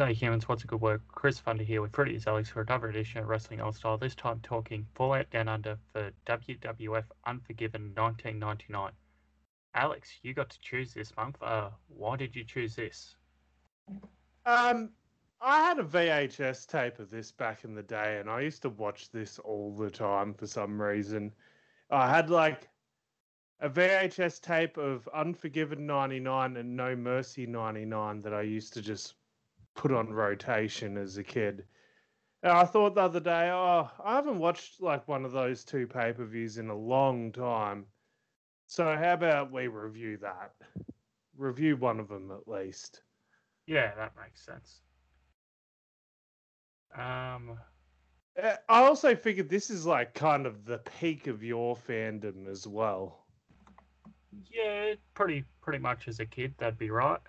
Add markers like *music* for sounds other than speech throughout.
G'day humans, what's a good work? Chris Funder here with Pretty Alex for another edition of Wrestling Aus Style, this time talking Fallout Down Under for WWF Unforgiven 1999. Alex, you got to choose this month. Uh, why did you choose this? Um, I had a VHS tape of this back in the day, and I used to watch this all the time for some reason. I had like a VHS tape of Unforgiven 99 and No Mercy 99 that I used to just put on rotation as a kid. And I thought the other day, oh, I haven't watched like one of those two pay per views in a long time. So how about we review that? Review one of them at least. Yeah, that makes sense. Um, Uh, I also figured this is like kind of the peak of your fandom as well. yeah, pretty pretty much as a kid, that'd be right.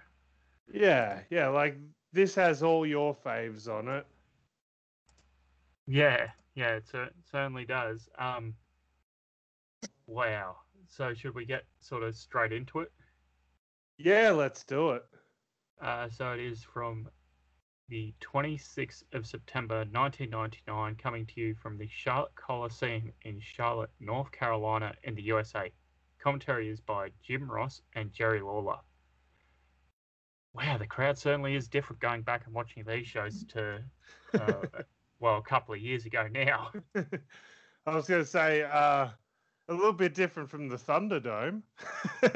Yeah, yeah, like this has all your faves on it. Yeah, yeah, it certainly does. Um, wow. So should we get sort of straight into it? Yeah, let's do it. Uh, so it is from the 26th of September 1999, coming to you from the Charlotte Coliseum in Charlotte, North Carolina, in the USA. Commentary is by Jim Ross and Jerry Lawler. Wow, the crowd certainly is different going back and watching these shows to, uh, well, a couple of years ago now. *laughs* I was going to say uh, a little bit different from the Thunderdome. *laughs*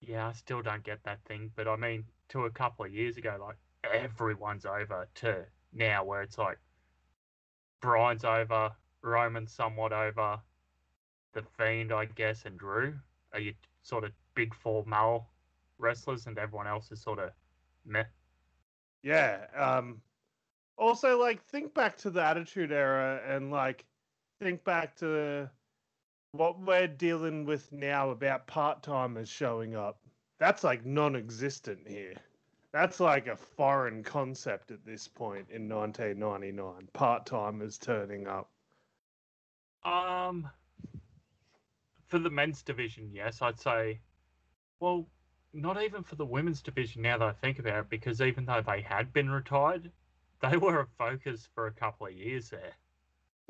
Yeah, I still don't get that thing, but I mean, to a couple of years ago, like everyone's over to now where it's like Bryan's over, Roman's somewhat over, The Fiend, I guess, and Drew are you sort of big four male wrestlers, and everyone else is sort of meh. yeah. Um, also, like, think back to the Attitude Era and, like, think back to what we're dealing with now about part timers showing up. That's like non existent here. That's like a foreign concept at this point in 1999. Part timers turning up. Um, for the men's division, yes, I'd say. Well, not even for the women's division now that I think about it, because even though they had been retired, *laughs* they were a focus for a couple of years there.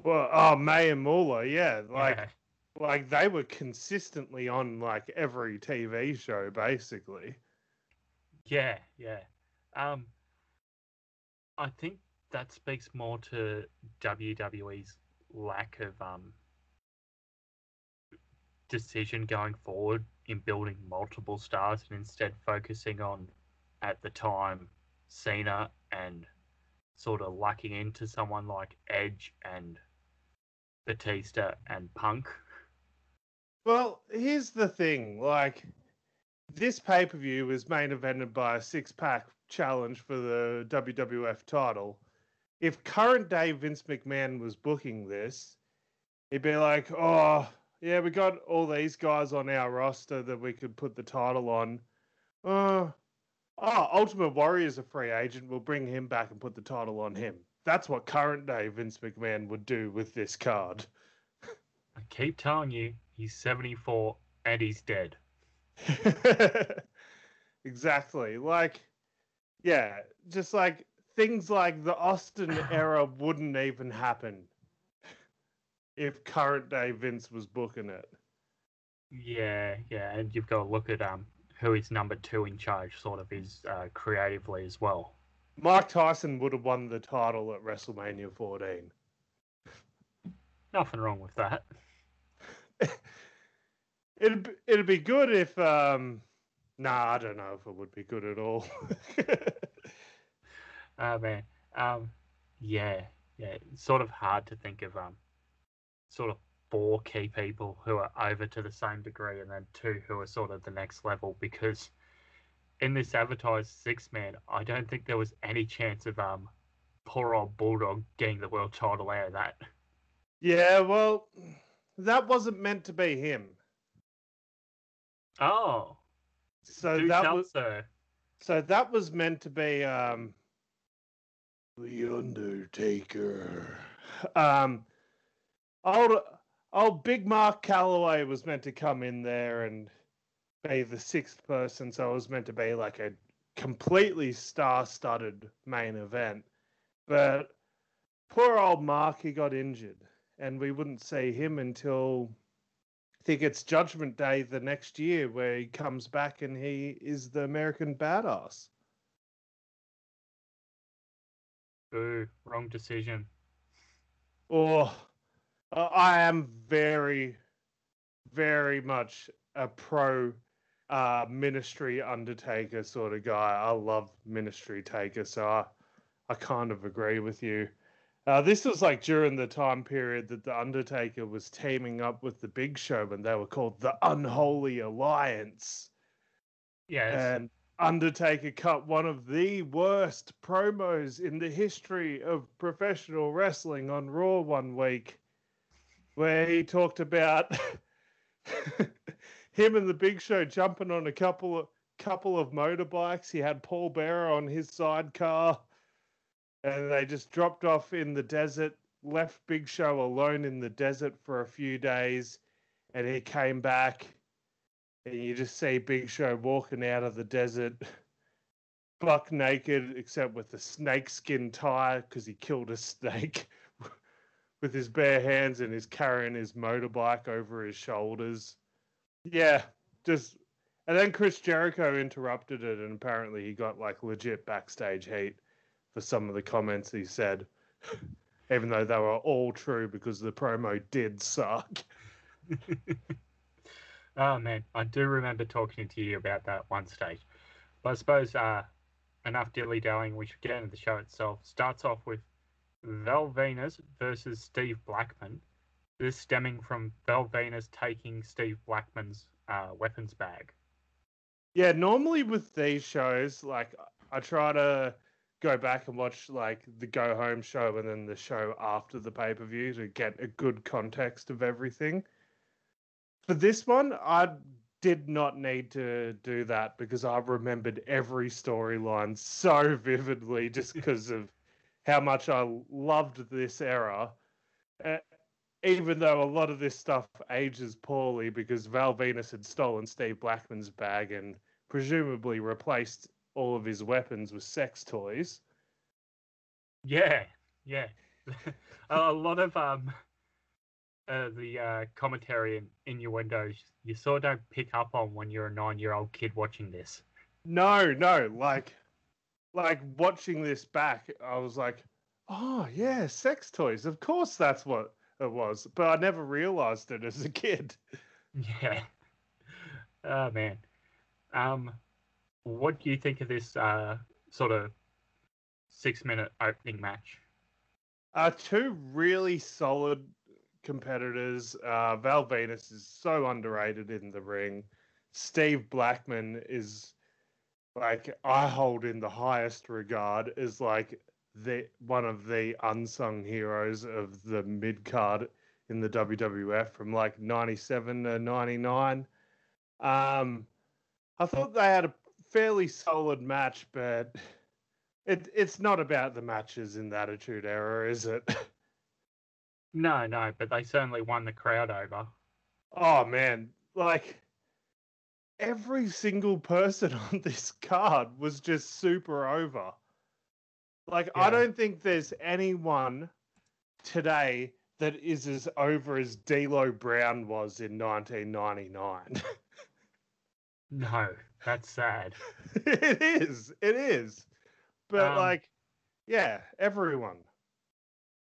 Well, oh, Mae and Moolah, yeah. Like, yeah, like they were consistently on like every TV show, basically. yeah, yeah. Um, I think that speaks more to WWE's lack of um decision going forward in building multiple stars and instead focusing on at the time Cena and sort of lucking into someone like Edge and Batista and Punk. Well, here's the thing like, this pay per view was main evented by a six pack challenge for the WWF title. If current day Vince McMahon was booking this, he'd be like, oh, yeah, we got all these guys on our roster that we could put the title on. Uh, oh, Ultimate Warrior's a free agent. We'll bring him back and put the title on him. That's what current day Vince McMahon would do with this card. I keep telling you, he's 74 and he's dead. *laughs* exactly. Like, yeah, just like things like the Austin *sighs* era wouldn't even happen if current day Vince was booking it. Yeah, yeah, and you've got to look at um who is number two in charge, sort of is uh, creatively as well. Mike Tyson would have won the title at WrestleMania 14. Nothing wrong with that. *laughs* It'd be- it'd be good if um nah, I don't know if it would be good at all. Oh *laughs* man, um, yeah, yeah, it's sort of hard to think of um, sort of four key people who are over to the same degree, and then two who are sort of the next level. Because in this advertised six man, I don't think there was any chance of um, poor old Bulldog getting the world title out of that. yeah, well, that wasn't meant to be him. Oh, So do that was sir. so that was meant to be um the Undertaker. Um old old Big Mark Calloway was meant to come in there and be the sixth person, so it was meant to be like a completely star-studded main event. But poor old Mark, he got injured, and we wouldn't see him until I think it's Judgment Day the next year, where he comes back and he is the American badass. Ooh, wrong decision. Oh, I am very, very much a pro uh, ministry undertaker sort of guy. I love ministry taker, so I, I kind of agree with you. Uh, this was like during the time period that the Undertaker was teaming up with the Big Show, and they were called the Unholy Alliance. Yes. And Undertaker cut one of the worst promos in the history of professional wrestling on Raw one week, where he talked about *laughs* him and the Big Show jumping on a couple of couple of motorbikes. He had Paul Bearer on his sidecar, and they just dropped off in the desert, left Big Show alone in the desert for a few days, and he came back and you just see Big Show walking out of the desert, buck naked, except with a snakeskin tie because he killed a snake *laughs* with his bare hands and he's carrying his motorbike over his shoulders. Yeah, just. And then Chris Jericho interrupted it, and apparently he got like legit backstage heat for some of the comments he said, *laughs* even though they were all true because the promo did suck. *laughs* Oh man, I do remember talking to you about that one stage. But I suppose uh, enough dilly dallying. We should get into the show itself. Starts off with Val Venis versus Steve Blackman. This stemming from Val Venis taking Steve Blackman's uh, weapons bag. Yeah, normally with these shows, like I try to go back and watch like the go home show and then the show after the pay per view to get a good context of everything. For this one, I did not need to do that because I remembered every storyline so vividly just because of how much I loved this era. Uh, even though a lot of this stuff ages poorly because Val Venis had stolen Steve Blackman's bag and presumably replaced all of his weapons with sex toys. Yeah, yeah. *laughs* a lot of um uh, the uh, commentary and innuendos you sort of don't pick up on when you're a nine-year-old kid watching this. No, no, like, like watching this back, I was like, oh yeah, sex toys. Of course, that's what it was. But I never realized it as a kid. *laughs* Yeah. Oh man. Um, what do you think of this uh sort of six-minute opening match? Uh, two really solid competitors. Uh, Val Venis is so underrated in the ring. Steve Blackman is like I hold in the highest regard is like the one of the unsung heroes of the mid card in the WWF from like 97 to 99. Um, I thought they had a fairly solid match, but it it's not about the matches in the Attitude Era, is it? No, no, but they certainly won the crowd over. Oh man, like every single person *laughs* on this card was just super over. Like yeah. I don't think there's anyone today that is as over as D'Lo Brown was in 1999. *laughs* no, that's sad. *laughs* it is. It is. But um, like, yeah, everyone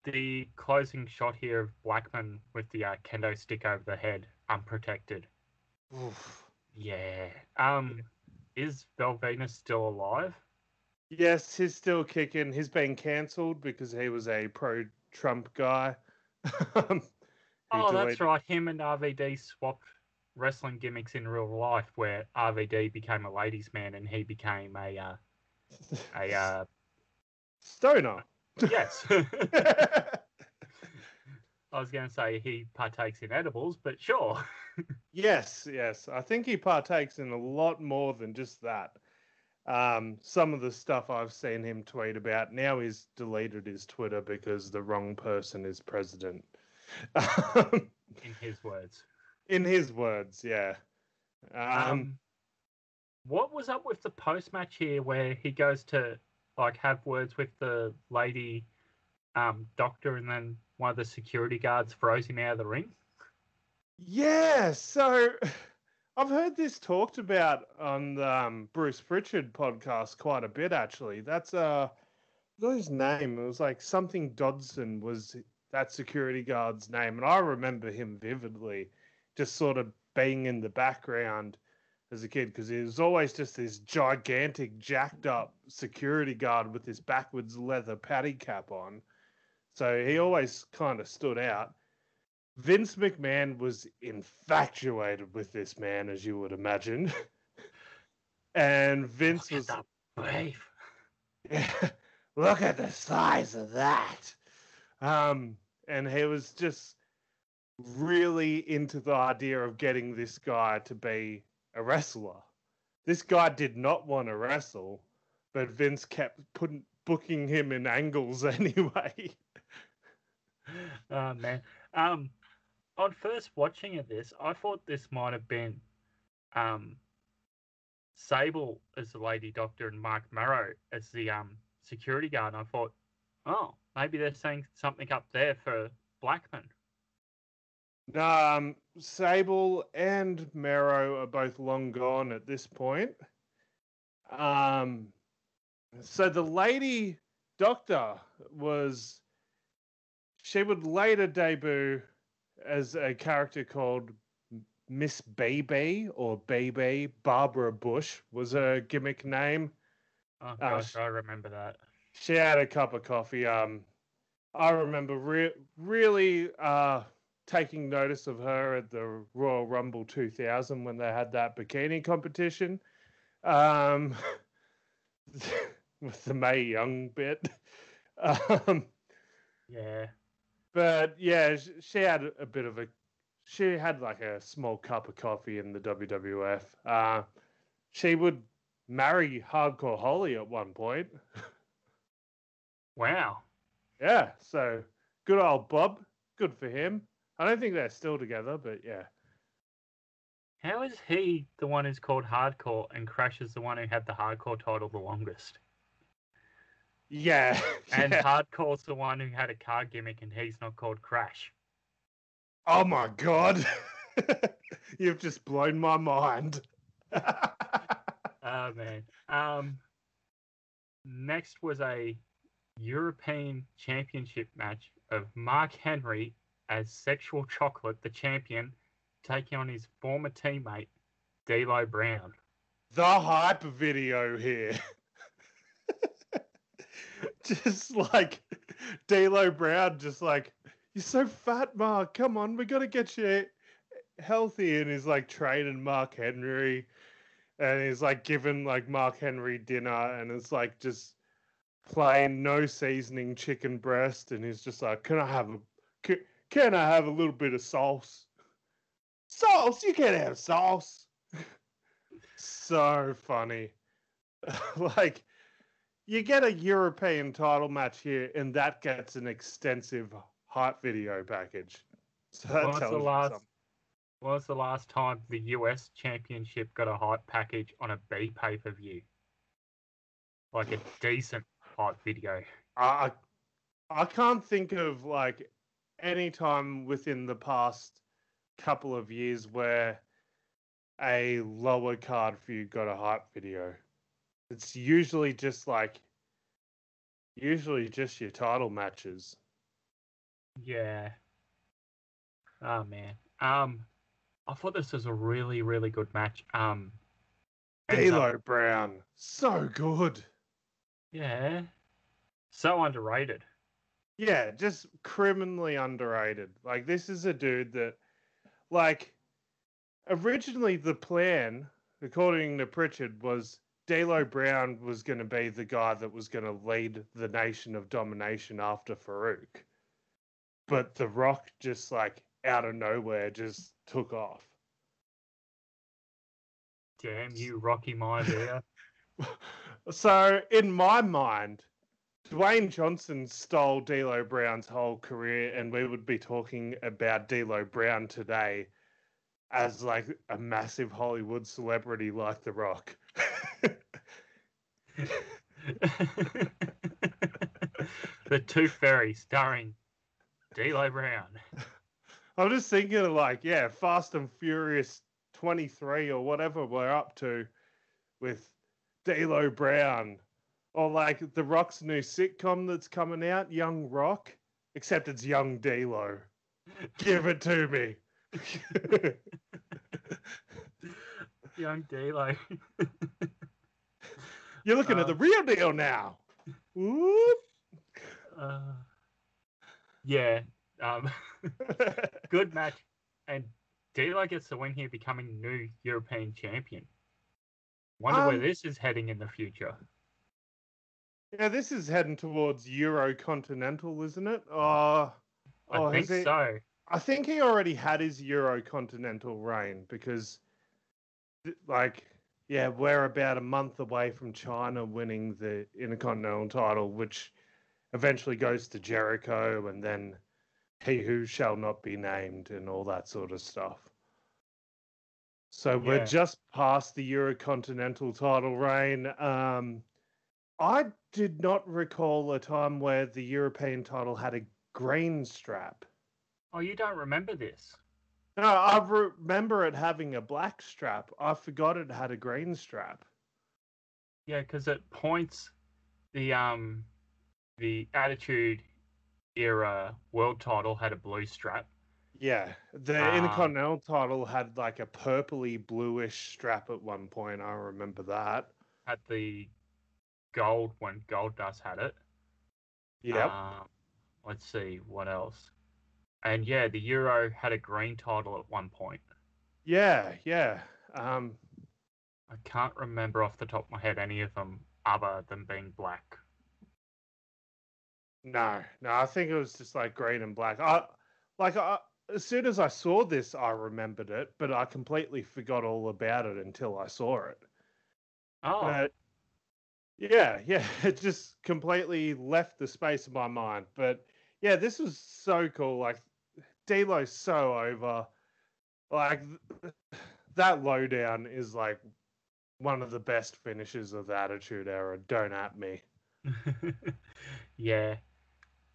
the closing shot here of Blackman with the uh, kendo stick over the head, unprotected. Oof. Yeah. Um, is Val Venis still alive? Yes, he's still kicking. He's been cancelled because he was a pro-Trump guy. *laughs* oh, delayed... that's right. Him and RVD swapped wrestling gimmicks in real life, where RVD became a ladies' man and he became a uh, a *laughs* uh, stoner. Yes. *laughs* I was going to say he partakes in edibles, but sure. Yes, yes. I think he partakes in a lot more than just that. Um, some of the stuff I've seen him tweet about now he's deleted his Twitter because the wrong person is president. *laughs* in his words. In his words, yeah. Um, um, what was up with the post match here where he goes to like have words with the lady um, doctor and then one of the security guards throws him out of the ring? Yeah, so *sighs* I've heard this talked about on the um, Bruce Pritchard podcast quite a bit actually. That's uh his name? It was like something Dodson was that security guard's name, and I remember him vividly, just sort of being in the background as a kid because he was always just this gigantic, jacked up security guard with this backwards leather paddy cap on. So he always kind of stood out. Vince McMahon was infatuated with this man, as you would imagine. *laughs* and Vince was at the beef. yeah, *laughs* look at the size of that. Um, and he was just really into the idea of getting this guy to be a wrestler. This guy did not want to wrestle, but Vince kept putting booking him in angles *laughs* anyway. Oh man. Um, on first watching of this, I thought this might have been um, Sable as the lady doctor and Marc Mero as the um security guard. And I thought, oh, maybe they're saying something up there for Blackman. Um, Sable and Marrow are both long gone at this point. Um, so the lady doctor was, she would later debut as a character called Miss Baby or Baby. Barbara Bush was her gimmick name. Oh Ah, gosh, sh- I remember that. She had a cup of coffee. Um, I remember re- really uh, taking notice of her at the Royal Rumble 2000 when they had that bikini competition um, *laughs* with the Mae Young bit. *laughs* Um, Yeah. But yeah, sh- she had a bit of a. She had like a small cup of coffee in the WWF. Uh, she would marry Hardcore Holly at one point. Wow. Yeah, so good old Bob. Good for him. I don't think they're still together, but yeah. How is he the one who's called Hardcore and Crash is the one who had the Hardcore title the longest? Yeah. *laughs* And yeah. Hardcore's the one who had a car gimmick and he's not called Crash. Oh my god. *laughs* You've just blown my mind. *laughs* Oh man. Um next was a European Championship match of Mark Henry as Sexual Chocolate, the champion, taking on his former teammate, D'Lo Brown. the hype video here. *laughs* just like D'Lo Brown, just like you're so fat, Mark. Come on, we got to get you healthy. And he's like training Mark Henry, and he's like giving like Mark Henry dinner, and it's like just plain no seasoning chicken breast, and he's just like, "Can I have a can, can I have a little bit of sauce? Sauce? You can't have sauce." *laughs* so funny. *laughs* like you get a European title match here, and that gets an extensive hype video package. So that What's tells the last something. when was the last time the US Championship got a hype package on a B pay per view? Like a decent hype video. I I can't think of like any time within the past couple of years where a lower card feud got a hype video. It's usually just like usually just your title matches. Yeah. Oh man. Um I thought this was a really, really good match. Um ends up- Brown, so good. Yeah. So underrated. Yeah, just criminally underrated. Like this is a dude that like originally the plan, according to Pritchard, was D'Lo Brown was going to be the guy that was going to lead the nation of domination after Farouk. But The Rock just like out of nowhere just took off. Damn you, Rocky my Maivia. *laughs* so in my mind, Dwayne Johnson stole D'Lo Brown's whole career, and we would be talking about D'Lo Brown today. as like a massive Hollywood celebrity like The Rock. The Tooth Fairy starring D'Lo Brown. I'm just thinking of like, yeah, Fast and Furious 23 or whatever we're up to with D'Lo Brown. Or like The Rock's new sitcom that's coming out, Young Rock, except it's Young D'Lo. Give it to me. *laughs* Young D'Lo. *laughs* You're looking at the Um, real deal now. Uh, yeah. Um, *laughs* good match. And D'Lo gets the win here, becoming new European champion. Wonder where Um, this is heading in the future. yeah, this is heading towards Euro Continental, isn't it? Oh, I oh, think it- so. I think he already had his Euro Continental reign because, like, yeah, we're about a month away from Chyna winning the Intercontinental title, which eventually goes to Jericho and then he who shall not be named and all that sort of stuff. So we're just past the Euro Continental title reign. Um, I did not recall a time where the European title had a green strap. Oh, you don't remember this? No, I remember it having a black strap. I forgot it had a green strap. Yeah, because it points, the um, the Attitude Era World Title had a blue strap. Yeah, the Ah. Intercontinental title had like a purpley bluish strap at one point. I remember that. Had the gold when Gold Dust had it. Yeah. Um, let's see what else. And yeah, the Euro had a green title at one point. yeah, yeah. Um, I can't remember off the top of my head any of them other than being black. no, no. I think it was just like green and black. I like I, as soon as I saw this, I remembered it, but I completely forgot all about it until I saw it. Oh, But yeah, yeah, *laughs* it just completely left the space of my mind. But yeah, this was so cool. Like D'Lo's so over. Like *sighs* that lowdown is like one of the best finishes of the Attitude Era. Don't at me. *laughs* yeah.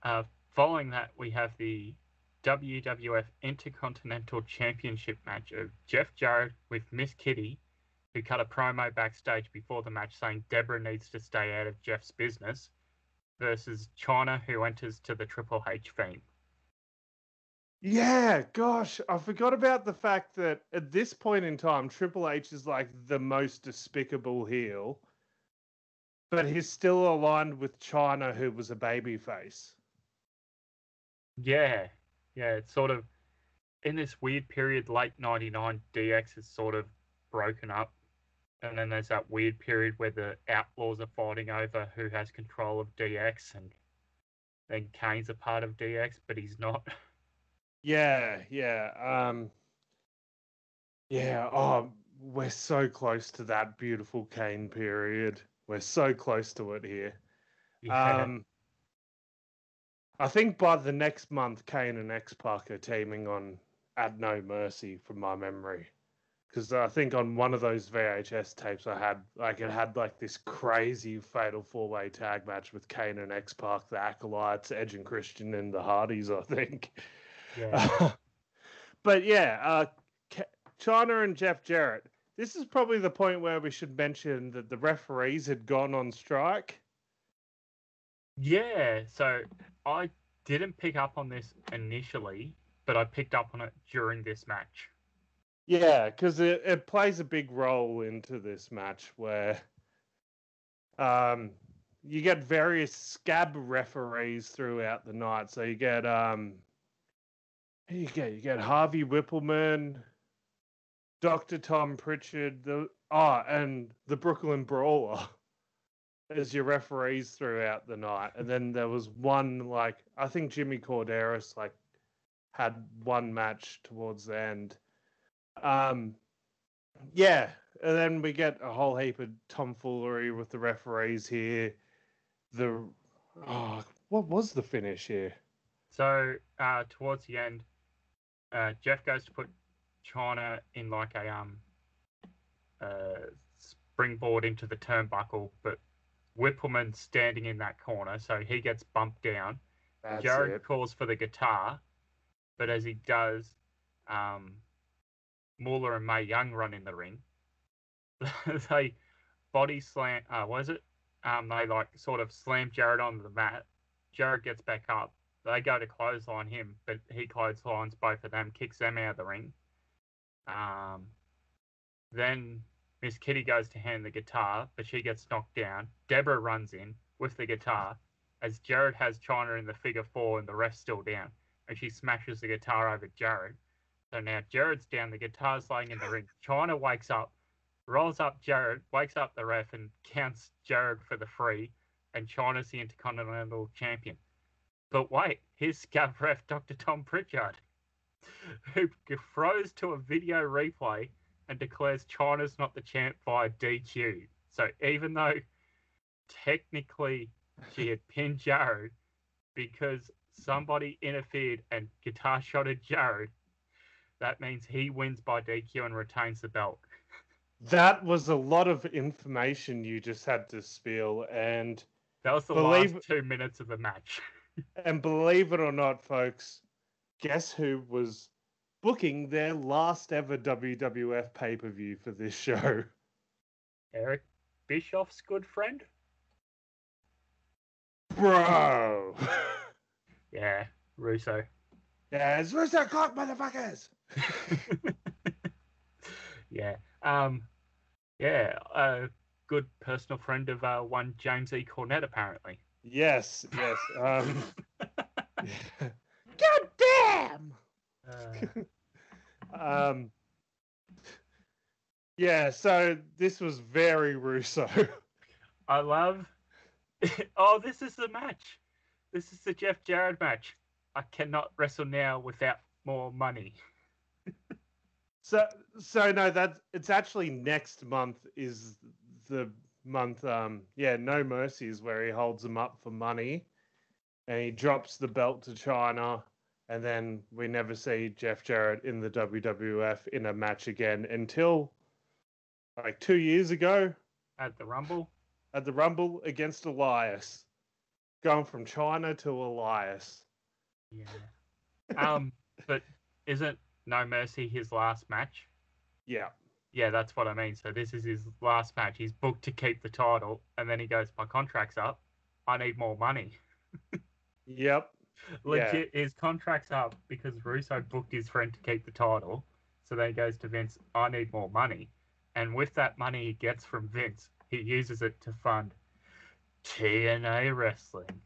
Uh, following that, we have the WWF Intercontinental Championship match of Jeff Jarrett with Miss Kitty, who cut a promo backstage before the match saying Deborah needs to stay out of Jeff's business, versus Chyna, who enters to the Triple H theme. Yeah, gosh, I forgot about the fact that at this point in time, Triple H is like the most despicable heel, but he's still aligned with Chyna, who was a babyface. Yeah, yeah, it's sort of in this weird period, late '99, DX is sort of broken up, and then there's that weird period where the Outlaws are fighting over who has control of DX, and then Kane's a part of DX, but he's not. *laughs* Yeah, yeah. Um Yeah, oh, we're so close to that beautiful Kane period. We're so close to it here. Yeah, Um I think by the next month Kane and X Pac are teaming on At No Mercy from my memory. Because I think on one of those VHS tapes I had like it had like this crazy fatal four way tag match with Kane and X Pac, the Acolytes, Edge and Christian and the Hardys, I think. Yeah, *laughs* but yeah, uh, Chyna and Jeff Jarrett. This is probably the point where we should mention that the referees had gone on strike. yeah. So I didn't pick up on this initially, but I picked up on it during this match. Yeah, because it, it plays a big role into this match where um, you get various scab referees throughout the night. So you get um, you get you get Harvey Wippleman, Doctor Tom Pritchard, the oh, and the Brooklyn Brawler *laughs* as your referees throughout the night. And then there was one like I think Jimmy Korderas like had one match towards the end. Um, yeah, and then we get a whole heap of tomfoolery with the referees here. The oh, what was the finish here? So uh, towards the end, uh, Jeff goes to put Chyna in like a um uh springboard into the turnbuckle, but Wippleman's standing in that corner, so he gets bumped down. That's Jarrett it. calls for the guitar, but as he does, um, Moolah and Mae Young run in the ring. *laughs* they body slam. Uh, what is it? Um, they like sort of slam Jarrett onto the mat. Jarrett gets back up. They go to clothesline him, but he clotheslines both of them, kicks them out of the ring. Um, then Miss Kitty goes to hand the guitar, but she gets knocked down. Deborah runs in with the guitar as Jarrett has Chyna in the figure four and the ref's still down, and she smashes the guitar over Jarrett. So now Jarrett's down, the guitar's laying in the ring. Chyna wakes up, rolls up Jarrett, wakes up the ref, and counts Jarrett for the free, and Chyna's the Intercontinental Champion. But wait, here's Scav ref Dr. Tom Pritchard, who throws to a video replay and declares Chyna's not the champ via DQ. So even though technically she had pinned Jarrett because somebody interfered and guitar shotted Jarrett, that means he wins by DQ and retains the belt. That was a lot of information you just had to spill, and That was the Believe- last two minutes of the match. *laughs* and believe it or not, folks, guess who was booking their last ever WWF pay per view for this show? Eric Bischoff's good friend? Bro. Yeah, Russo. yeah, it's Russo Cock, motherfuckers. *laughs* yeah. Um yeah, a good personal friend of uh, one James E. Cornett, apparently. Yes, yes. Um, *laughs* God damn. Uh, Um, yeah, so this was very Russo. *laughs* I love *laughs* Oh, this is the match. This is the Jeff Jarrett match. I cannot wrestle now without more money. So, so no, that's it's actually next month is the month. Um, yeah, No Mercy is where he holds them up for money, and he drops the belt to Chyna, and then we never see Jeff Jarrett in the WWF in a match again until like two years ago At the Rumble. at the Rumble against Elias, going from Chyna to Elias. Yeah. Um, but isn't No Mercy his last match? *laughs* Yeah, Yeah, that's what I mean. So this is his last match. He's booked to keep the title, and then he goes, "My contract's up. I need more money." yep, *laughs* Legit, his contract's up because Russo booked his friend to keep the title. So then he goes to Vince, "I need more money," and with that money he gets from Vince, he uses it to fund TNA wrestling.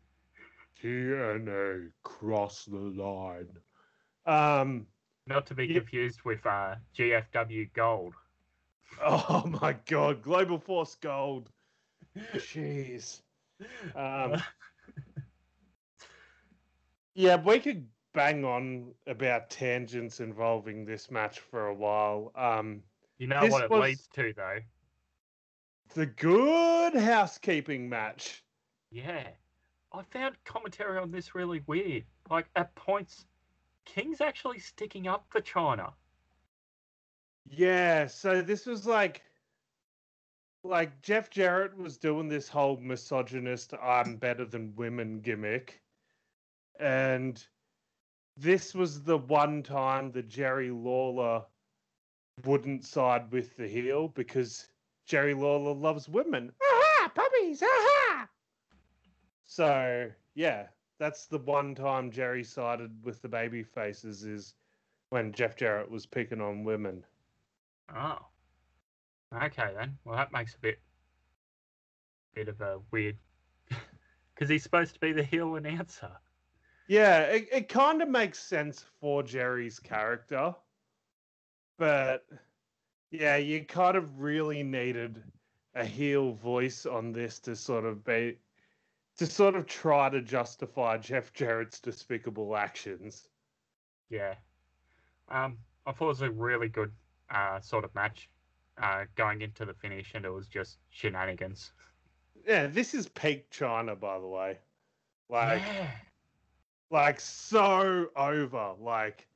TNA cross the line. Um. Not to be Yeah. confused with uh, GFW Gold. *laughs* Oh my God, Global Force Gold. Jeez. Um, *laughs* yeah, we could bang on about tangents involving this match for a while. Um, you know what it leads to, though. the good housekeeping match. Yeah. I found commentary on this really weird. Like, at points, King's actually sticking up for Chyna. Yeah, so this was like like Jeff Jarrett was doing this whole misogynist I'm better than women gimmick. And this was the one time that Jerry Lawler wouldn't side with the heel because Jerry Lawler loves women. Aha, puppies, aha. So, yeah, that's the one time Jerry sided with the baby faces is when Jeff Jarrett was picking on women. Oh. Okay then. Well, that makes a bit, bit of a weird, *laughs* because he's supposed to be the heel announcer. Yeah, it, it kind of makes sense for Jerry's character. But yeah, you kind of really needed a heel voice on this to sort of be to sort of try to justify Jeff Jarrett's despicable actions. Yeah. Um, I thought it was a really good uh, sort of match uh, going into the finish, and it was just shenanigans. Yeah, this is peak Chyna, by the way. Like, yeah. like so over. Like,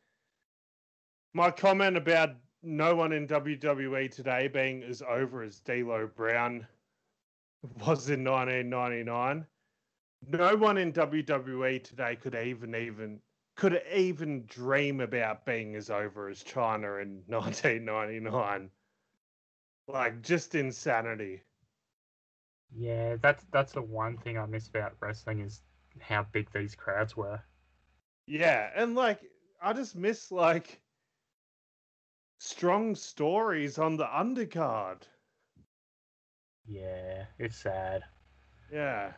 my comment about no one in WWE today being as over as D'Lo Brown was in 1999. No one in WWE today could even even could even dream about being as over as Chyna in *laughs* 1999. Like just insanity. Yeah, that's that's the one thing I miss about wrestling is how big these crowds were. Yeah, and like I just miss like strong stories on the undercard. Yeah, it's sad. Yeah.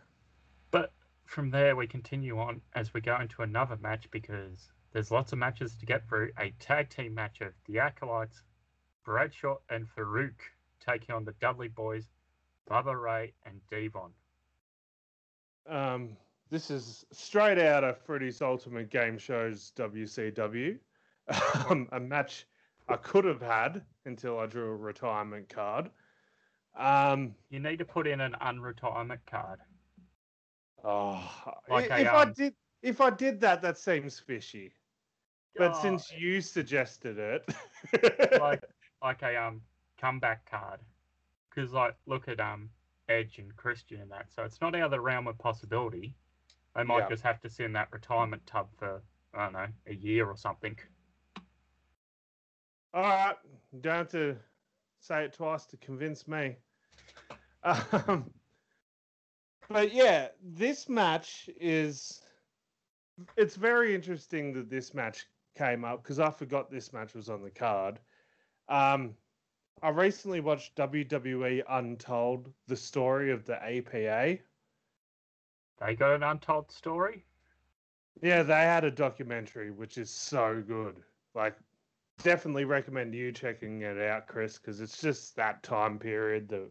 From there, we continue on as we go into another match because there's lots of matches to get through. A tag team match of the Acolytes, Bradshaw and Farouk taking on the Dudley Boys, Bubba Ray and Devon. Um, this is straight out of Freddy's Ultimate Game Show's WCW. Um, a match I could have had until I drew a retirement card. Um, You need to put in an unretirement card. Oh, Like if I um, did, if I did that, that seems fishy. But Oh, since you suggested it, like *laughs* like a um comeback card, because like look at um Edge and Christian and that, so it's not out of the realm of possibility. They might Yeah. just have to sit in that retirement tub for I don't know a year or something. all right, you don't have to say it twice to convince me. *laughs* Um, but yeah, this match is. It's very interesting that this match came up because I forgot this match was on the card. Um, I recently watched WWE Untold, the story of the APA. They got an untold story. Yeah, they had a documentary which is so good. Like, definitely recommend you checking it out, Chris, because it's just that time period that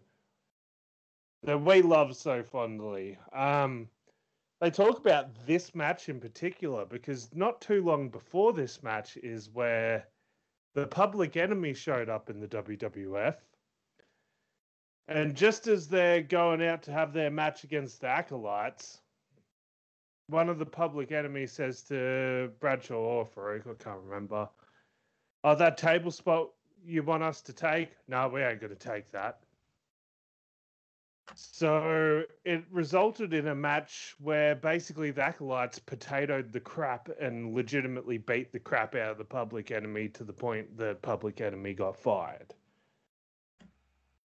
that we love so fondly. Um, they talk about this match in particular because not too long before this match is where the Public Enemy showed up in the WWF. And just as they're going out to have their match against the Acolytes, one of the Public Enemy says to Bradshaw or Farouk, I can't remember, Oh, that table spot you want us to take? No, we ain't going to take that. So it resulted in a match where basically the acolytes potatoed the crap and legitimately beat the crap out of the public enemy to the point that public enemy got fired.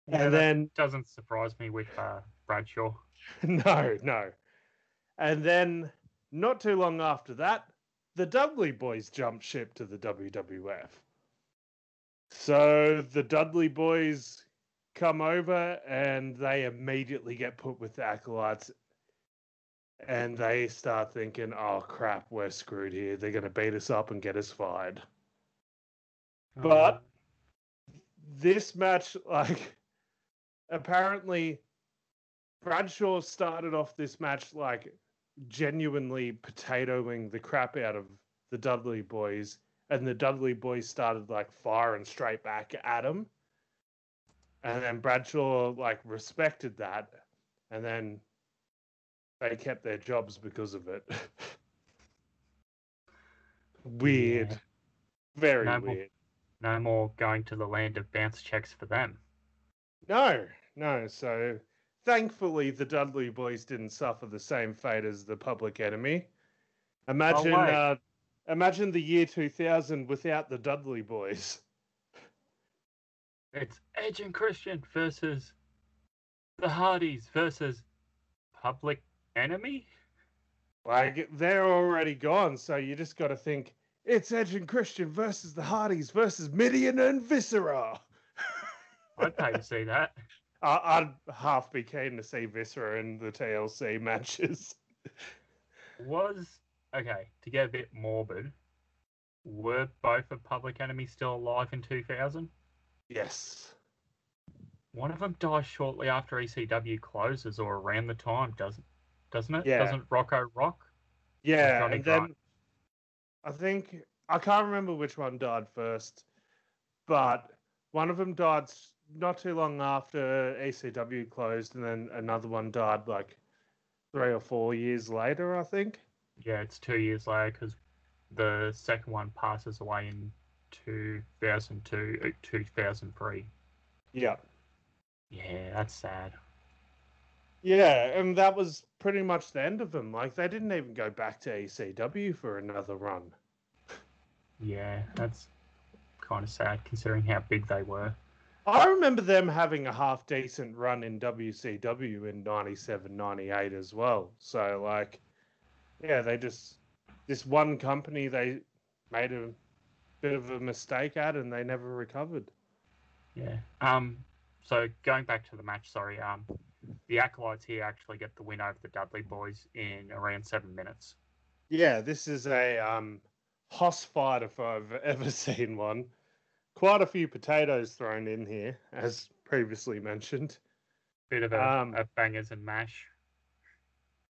Yeah, and then doesn't surprise me with uh, Bradshaw. *laughs* no, no. And then not too long after that, the Dudley boys jumped ship to the WWF. So the Dudley boys come over and they immediately get put with the acolytes and they start thinking, oh crap, we're screwed here. They're going to beat us up and get us fired. Oh, but- This match, *laughs* like, apparently Bradshaw started off this match like genuinely potatoing the crap out of the Dudley boys, and the Dudley boys started like firing straight back at him. And then Bradshaw like respected that, and then they kept their jobs because of it. *laughs* weird, Yeah. very No more- weird. no more going to the land of bounce checks for them. No, no. So thankfully, the Dudley boys didn't suffer the same fate as the Public Enemy. Imagine, wait. uh, imagine the year two thousand without the Dudley boys. *laughs* It's Edge and Christian versus the Hardys versus Public Enemy. Like they're already gone, so you just got to think it's Edge and Christian versus the Hardys versus Mideon and Viscera. *laughs* I'd pay to see that. I- I'd half be keen to see Viscera in the TLC matches. *laughs* Was okay to get a bit morbid. Were both of Public Enemy still alive in 2000? Yes. One of them dies shortly after ECW closes, or around the time, doesn't doesn't it? Yeah. Doesn't Rocco rock? Yeah, and then Grant. I think I can't remember which one died first, but one of them died not too long after ECW closed, and then another one died like three or four years later. I think. Yeah, it's two years later because the second one passes away in 2002, uh, 2003. Yeah. Yeah, that's sad. Yeah, and that was pretty much the end of them. Like they didn't even go back to ECW for another run. Yeah, that's kind of sad considering how big they were. I remember them having a half decent run in WCW in 97, 98 as well. So like yeah, they just this one company they made a bit of a mistake at and they never recovered. Yeah. Um so going back to the match, sorry, um the acolytes here actually get the win over the Dudley boys in around seven minutes. Yeah, this is a um, hoss fight if I've *laughs* ever seen one. Quite a few potatoes thrown in here, as previously mentioned. Bit of a, Um, a bangers and mash.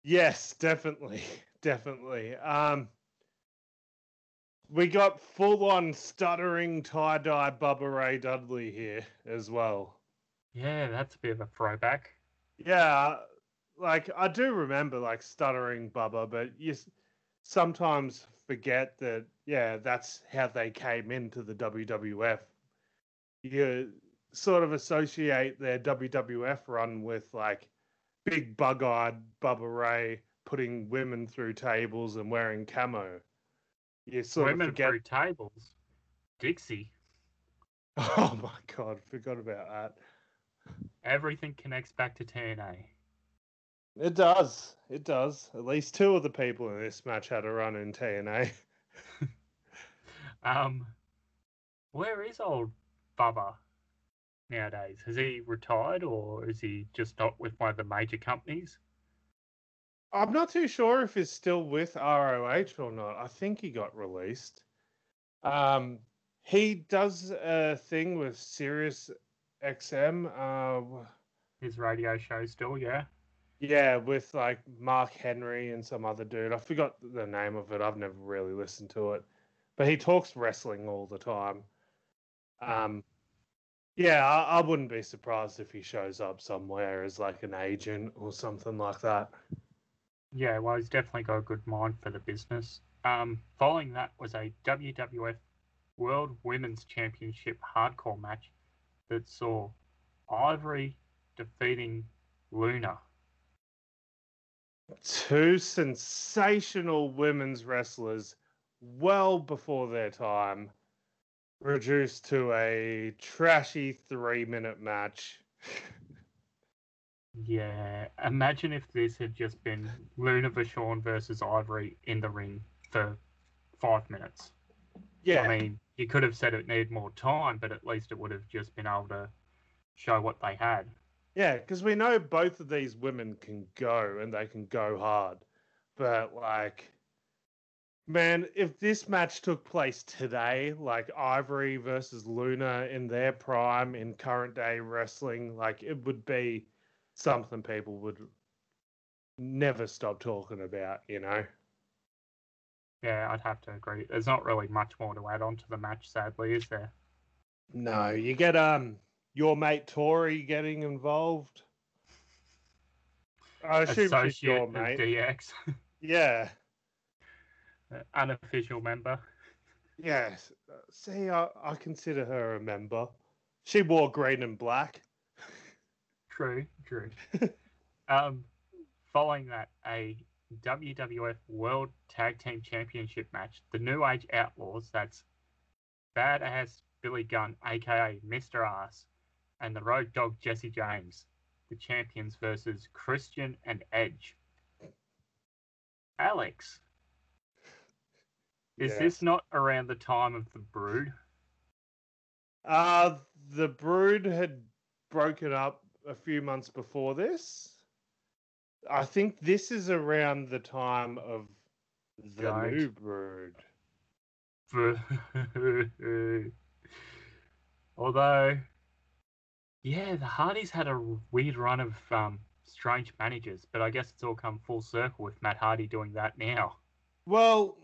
Yes, definitely, *laughs* definitely. Um, we got full on stuttering tie dye Bubba Ray Dudley here as well. Yeah, that's a bit of a throwback. Yeah, like I do remember like stuttering Bubba, but you sometimes forget that yeah, that's how they came into the WWF. You sort of associate their WWF run with like big bug-eyed Bubba Ray putting women through tables and wearing camo. You sort Women of forget. through tables. Dixie. *laughs* Oh my god, forgot about that. Everything connects back to TNA. It does. It does. At least two of the people in this match had a run in TNA. *laughs* Um, where is old Bubba nowadays? Has he retired or is he just not with one of the major companies? I'm not too sure if he's still with ROH or not. I think he got released. Um, he does a thing with Sirius XM. Uh, His radio show still, yeah. yeah, with like Mark Henry and some other dude. I forgot the name of it. I've never really listened to it, but he talks wrestling all the time. Um, yeah, I, I wouldn't be surprised if he shows up somewhere as like an agent or something like that. Yeah, well, he's definitely got a good mind for the business. Um, following that was a WWF World Women's Championship hardcore match that saw Ivory defeating Luna. two sensational women's wrestlers well before their time reduced to a trashy three minute match. *laughs* Yeah, imagine if this had just been Luna Vachon versus Ivory in the ring for five minutes. yeah, I mean, you could have said it needed more time, but at least it would have just been able to show what they had. yeah, because we know both of these women can go and they can go hard. But like man, if this match took place today, like Ivory versus Luna in their prime in current day wrestling, like it would be something people would never stop talking about, you know? Yeah, I'd have to agree. There's not really much more to add on to the match, sadly, is there? No, you get um your mate Tori getting involved. I assume she's Associate your of mate. DX, *laughs* Yeah. uh, unofficial member. Yes. Uh, See, I, I consider her a member. She wore green and black. True, true. um, following that, a WWF World Tag Team Championship match. The New Age Outlaws, that's Badass Billy Gunn, aka Mr. Ass, and the Road Dogg Jesse James, the champions versus Christian and Edge. Alex, is this not around the time of the Brood? Uh the Brood had broken up a few months before this. I think this is around the time of the Right. new Brood. *laughs* Although, yeah, the Hardys had a weird run of um, strange managers, but I guess it's all come full circle with Matt Hardy doing that now. Well,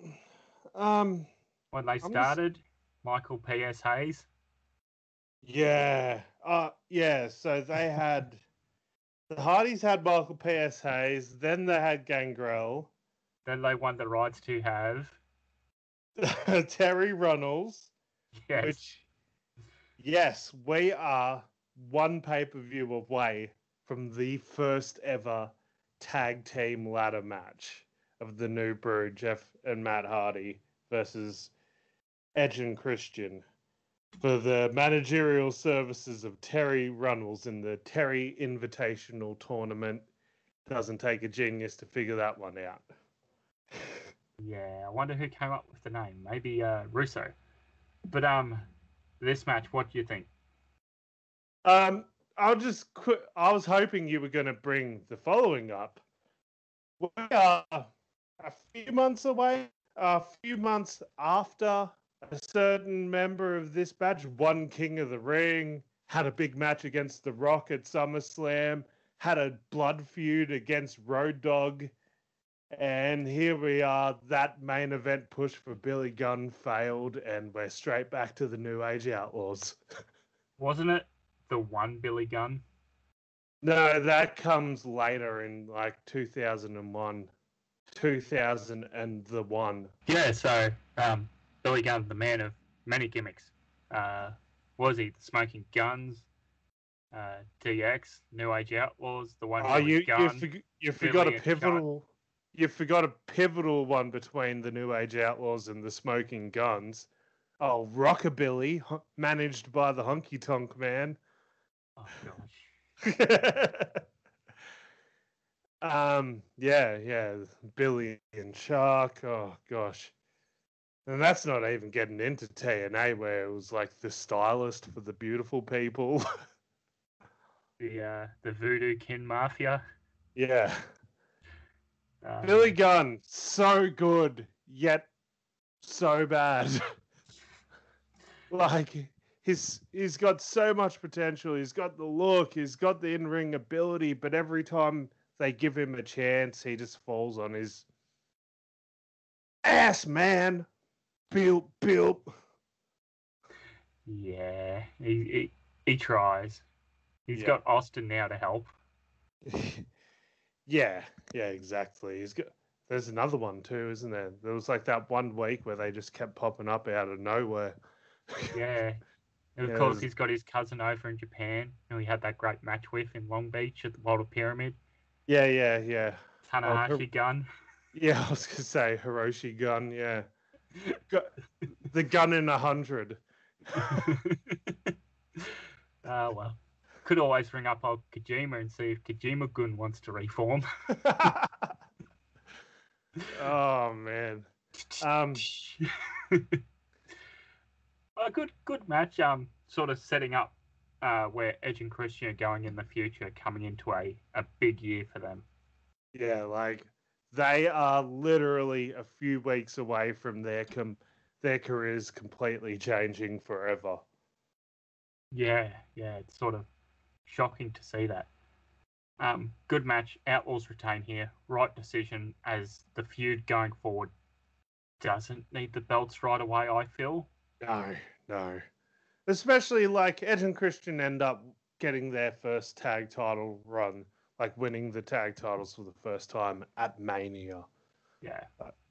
um, When they just- started, Michael P.S. Hayes, yeah, uh, yeah. So they had the Hardys had Michael P.S. Hayes, then they had Gangrel, then they won the rights to have. *laughs* Terri Runnels, Yes. Which, yes, we are one pay per view away from the first ever tag team ladder match of the new brew, Jeff and Matt Hardy versus Edge and Christian for the managerial services of Terri Runnels in the Terri Invitational Tournament. Doesn't take a genius to figure that one out. Yeah, I wonder who came up with the name. Maybe uh, Russo. But um, this match, what do you think? Um, I'll just quit. I was hoping you were going to bring the following up. We are a few months away, a few months after a certain member of this batch won King of the Ring, had a big match against The Rock at SummerSlam, had a blood feud against Road Dogg, and here we are. That main event push for Billy Gunn failed, and we're straight back to the New Age Outlaws. *laughs* Wasn't it the one Billy Gunn? No, that comes later in like 2001, 2000 and the one. Yeah, so um, Billy Gunn, the man of many gimmicks. Uh, was he the Smoking Guns, uh, DX, New Age Outlaws, the one Oh, who was you forg you forgot a pivotal. You forgot a pivotal one between the New Age Outlaws and the Smoking Guns. Oh, Rockabilly, managed by the Honky Tonk Man. Oh gosh. *laughs* um, yeah, yeah, Billy and Shark. Oh gosh, and that's not even getting into TNA, where it was like the stylist for the beautiful people. *laughs* The uh, the Voodoo Kin Mafia. yeah, Um, Billy Gunn, so good yet so bad. *laughs* like he's he's got so much potential. He's got the look. He's got the in ring ability. But every time they give him a chance, he just falls on his ass, man. Bilp bilp. Yeah, he, he he tries. He's Yeah. got Austin now to help. *laughs* yeah, yeah, exactly. He's got. There's another one too, isn't there? There was like that one week where they just kept popping up out of nowhere. *laughs* Yeah. And of Yeah, course, there's- he's got his cousin over in Japan, who he had that great match with in Long Beach at the Walter Pyramid. yeah, yeah, yeah. Oh, Tanahashi gun. Yeah, *laughs* I was gonna say Hiroshi gun. Yeah, the gun in a hundred. *laughs* Ah, well. Could always ring up old Kojima and see if Kojima Gun wants to reform. *laughs* oh man. Um, *laughs* a good good match. Um, sort of setting up uh, where Edge and Christian are going in the future, coming into a, a big year for them. yeah, like they are literally a few weeks away from their com- their careers completely changing forever. Yeah, yeah, it's sort of shocking to see that. Um, good match. Outlaws retain here. Right decision as the feud going forward doesn't need the belts right away. I feel. No, no. Especially like Edge and Christian end up getting their first tag title run, like winning the tag titles for the first time at Mania. Yeah.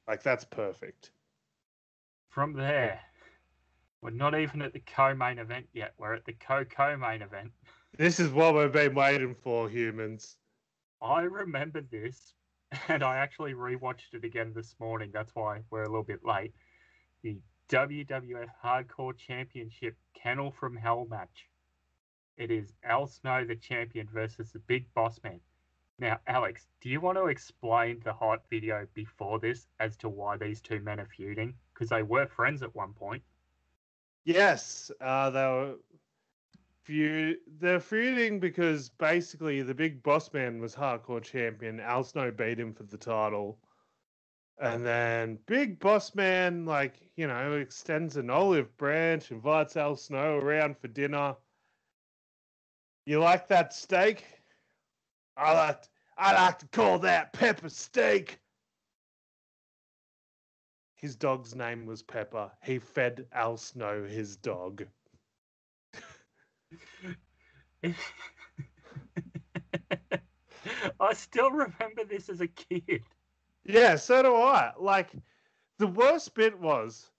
Like that's perfect. From there, we're not even at the co-main event yet. We're at the co-co-main event. This is what we've been waiting for, humans. I remember this, *laughs* and I actually rewatched it again this morning. That's why we're a little bit late. The WWF Hardcore Championship Kennel from Hell match. It is Al Snow, the champion, versus the Big Boss Man. Now, Alex, do you want to explain the hype video before this as to why these two men are feuding? Because they were friends at one point. Yes, uh, they were feud. They're feuding because basically the big boss man was hardcore champion. Al Snow beat him for the title, and then big boss man, like you know, extends an olive branch, invites Al Snow around for dinner. You like that steak? I like. I like to call that pepper steak. His dog's name was Pepper. He fed Al Snow his dog. *laughs* I still remember this as a kid. Yeah, so do I. Like, the worst bit was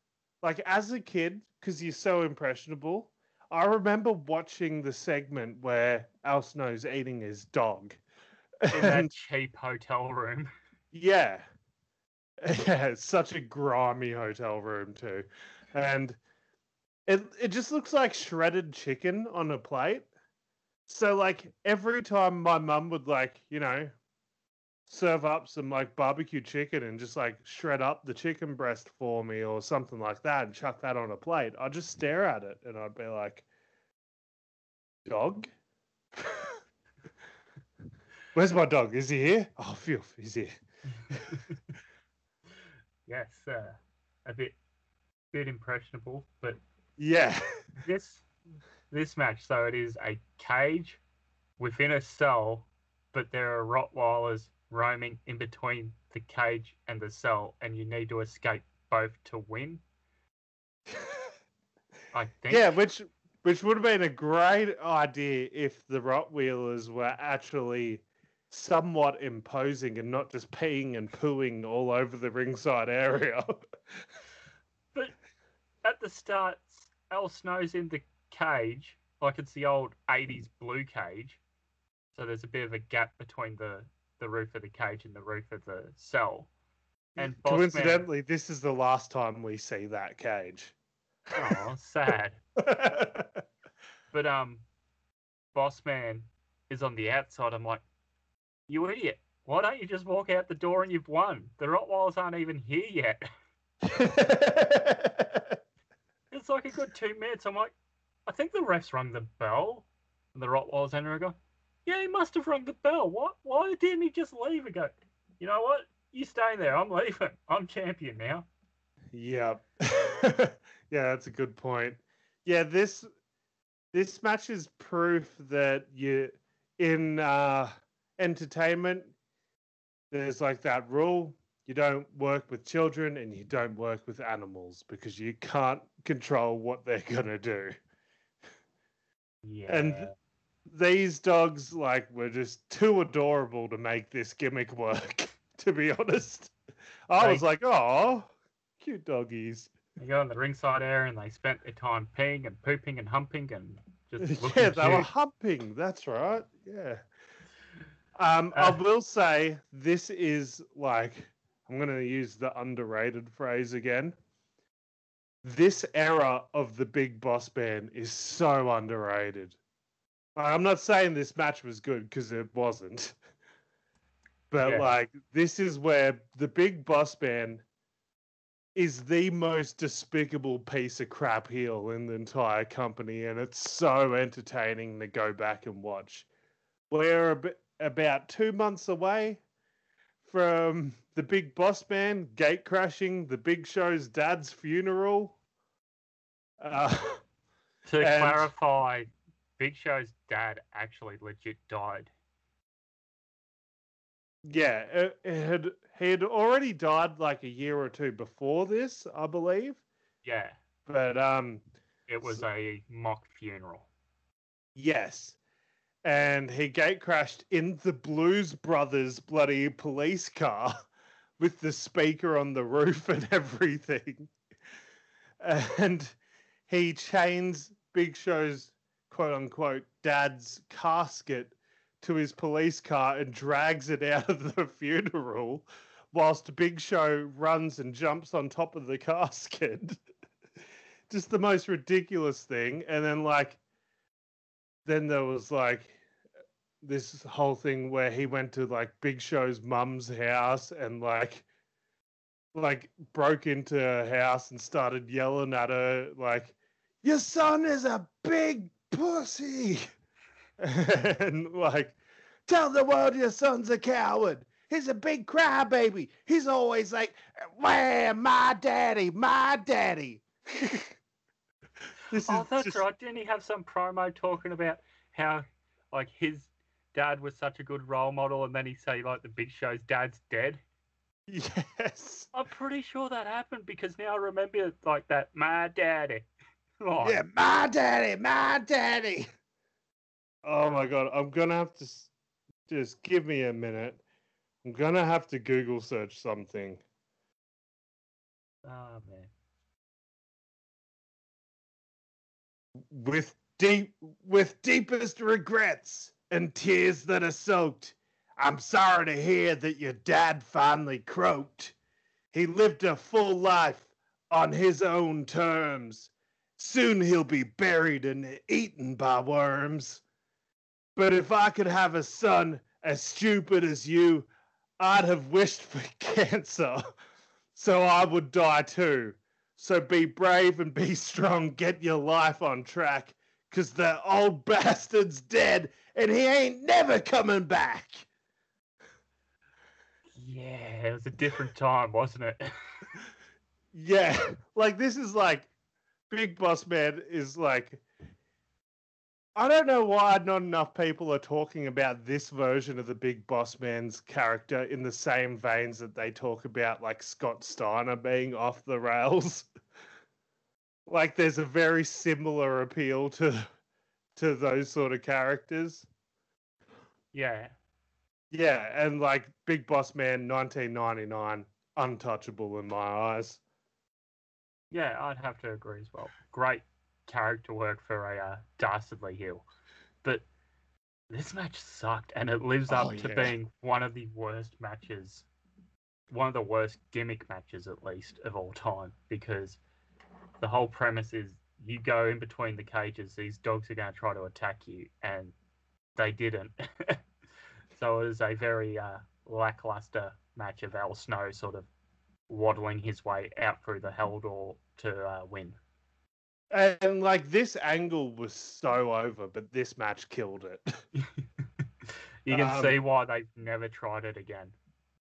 like as a kid, because you're so impressionable, I remember watching the segment where Al Snow's eating his dog. In that cheap hotel room. Yeah. *laughs* Yeah, it's such a grimy hotel room too. And it it just looks like shredded chicken on a plate. So like every time my mum would like, you know, serve up some like barbecue chicken and just like shred up the chicken breast for me or something like that and chuck that on a plate, I'd just stare at it and I'd be like, Dog? *laughs* Where's my dog? Is he here? Oh, phew, he's here. *laughs* yes, uh, a bit, bit impressionable, but Yeah. *laughs* this this match, so it is a cage within a cell, but there are Rottweilers roaming in between the cage and the cell, and you need to escape both to win. I *laughs* think. Yeah, which which would have been a great idea if the Rottweilers were actually somewhat imposing and not just peeing and pooing all over the ringside area. *laughs* But at the start, Al Snow's in the cage, like it's the old 80s blue cage. So there's a bit of a gap between the, the roof of the cage and the roof of the cell. And Bossman, Coincidentally, this is the last time we see that cage. oh, *laughs* sad. *laughs* But um, Boss Man is on the outside. I'm like, you idiot! Why don't you just walk out the door and you've won? The Rottweilers aren't even here yet. *laughs* It's like a good two minutes. I'm like, I think the refs rung the bell. And the Rottweilers enter and go, yeah, he must have rung the bell. What? Why didn't he just leave and go, you know what? You stay there. I'm leaving. I'm champion now. Yeah. *laughs* yeah, that's a good point. Yeah, this this match is proof that you in uh entertainment there's like that rule you don't work with children and you don't work with animals because you can't control what they're going to do. Yeah. And these dogs like were just too adorable to make this gimmick work, *laughs* to be honest. I was like, "Oh, cute doggies." They go in the ringside area and they spent their time peeing and pooping and humping and just *laughs* looking yeah, they were humping. That's right. Yeah. Um, I Uh, will say this is like I'm going to use the underrated phrase again. This era of the Big Boss Man is so underrated. I'm not saying this match was good because it wasn't, *laughs* but Yeah. like this is where the Big Boss man is the most despicable piece of crap heel in the entire company, and it's so entertaining to go back and watch. We're ab- about two months away from the Big Boss Man gate crashing the Big Show's dad's funeral. Uh, To *laughs* clarify, Big Show's dad actually legit died. yeah, it, it had he had already died like a year or two before this, I believe. Yeah, But um, it was a mock funeral. Yes. And he gate crashed in the Blues Brothers bloody police car *laughs* with the speaker on the roof and *laughs* everything. And he chains Big Show's quote unquote dad's casket to his police car and drags it out of the *laughs* funeral whilst Big Show runs and jumps on top of the casket. *laughs* Just the most ridiculous thing. And then, like, then there was like this whole thing where he went to like Big Show's mum's house and like like broke into her house and started yelling at her like your son is a big pussy *laughs* and like tell the world your son's a coward he's a big crybaby he's always like where my daddy my daddy *laughs* this Oh, is that's just- right. Didn't he have some promo talking about how, like, his dad was such a good role model, and then he say like the Big Show's dad's dead? *laughs* Yes. I'm pretty sure that happened because now I remember like that. My daddy. Like, Yeah, my daddy, my daddy. Oh my god, I'm gonna have to just give me a minute. I'm gonna have to Google search something. Oh man. with deep with deepest regrets and tears that are soaked. I'm sorry to hear that your dad finally croaked. He lived a full life on his own terms. Soon he'll be buried and eaten by worms. But if I could have a son as stupid as you, I'd have wished for *laughs* cancer. So I would die too. So be brave and be strong. Get your life on track. Cause the old *laughs* bastard's dead and he ain't never coming back. Yeah, it was a different time, wasn't it? *laughs* Yeah. Like this is like Big Boss Man is like I don't know why not enough people are talking about this version of the Big Boss Man's character in the same veins that they talk about like Scott Steiner being off the rails. *laughs* like there's a very similar appeal to to those sort of characters. yeah. Yeah, and like Big Boss Man 1999 untouchable in my eyes. Yeah, I'd have to agree as well. Great character work for a uh, Dastardly Hill. But this match sucked, and it lives up Oh, to yeah. being one of the worst matches, one of the worst gimmick matches, at least, of all time, because the whole premise is you go in between the cages, these dogs are going to try to attack you, and they didn't. *laughs* so it was a very uh, lackluster match of Al Snow sort of waddling his way out through the hell door to uh, win. And like this angle was so over, but this match killed it. *laughs* you can Um, see why they've never tried it again.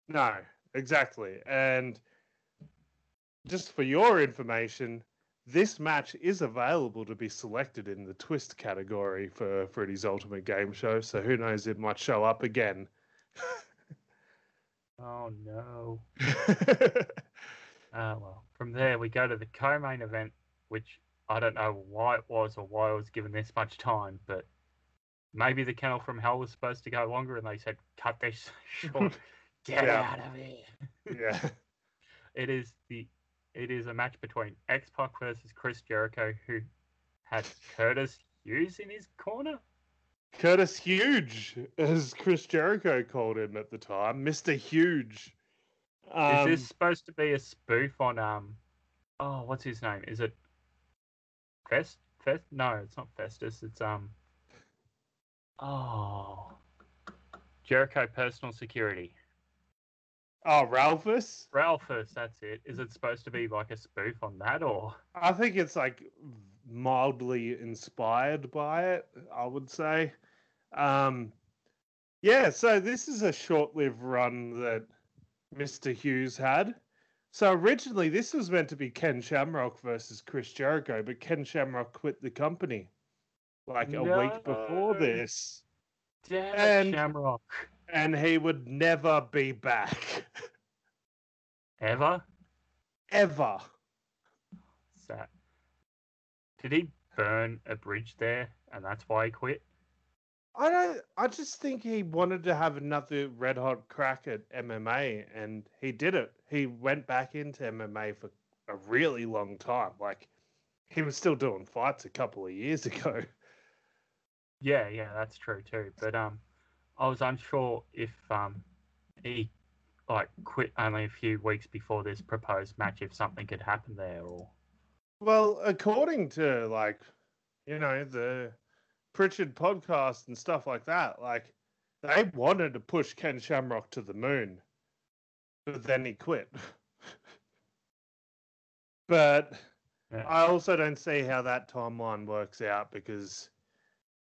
no, exactly. And just for your information, this match is available to be selected in the twist category for Freddy's Ultimate Game Show. So who knows, it might show up again. *laughs* Oh no. Uh, *laughs* well, from there we go to the co-main event, which I don't know why it was or why it was given this much time, but maybe the kennel from hell was supposed to go longer, and they said cut this *laughs* short. Get Yeah. out of here. yeah. *laughs* It is the it is a match between X Pac versus Chris Jericho, who had Curtis Hughes in his corner. Curtis Huge, as Chris Jericho called him at the time, Mr. Huge. Um, is this supposed to be a spoof on um? Oh, what's his name? Is it Fest? Fest? No, it's not Festus. It's um. Oh, Jericho Personal Security. Oh, Ralphus? Ralphus, that's it. Is it supposed to be like a spoof on that, or I think it's like mildly inspired by it, I would say. Um, yeah, so this is a short lived run that Mr. Hughes had. So originally, this was meant to be Ken Shamrock versus Chris Jericho, but Ken Shamrock quit the company like a week before this, damn And- Shamrock? and he would never be back. Ever? Ever. Sad. Did he burn a bridge there, and that's why he quit? I don't. I just think he wanted to have another red hot crack at MMA, and he did it. He went back into MMA for a really long time. Like he was still doing fights a couple of years *laughs* ago. Yeah, yeah, that's true too. But um, I was unsure if um, he like quit only a few weeks before this proposed match, if something could happen there, or Well, according to like, you know, the Pritchard podcast and stuff like that, like they wanted to push Ken Shamrock to the moon, but then he quit. *laughs* but Yeah. I also don't see how that timeline works out because,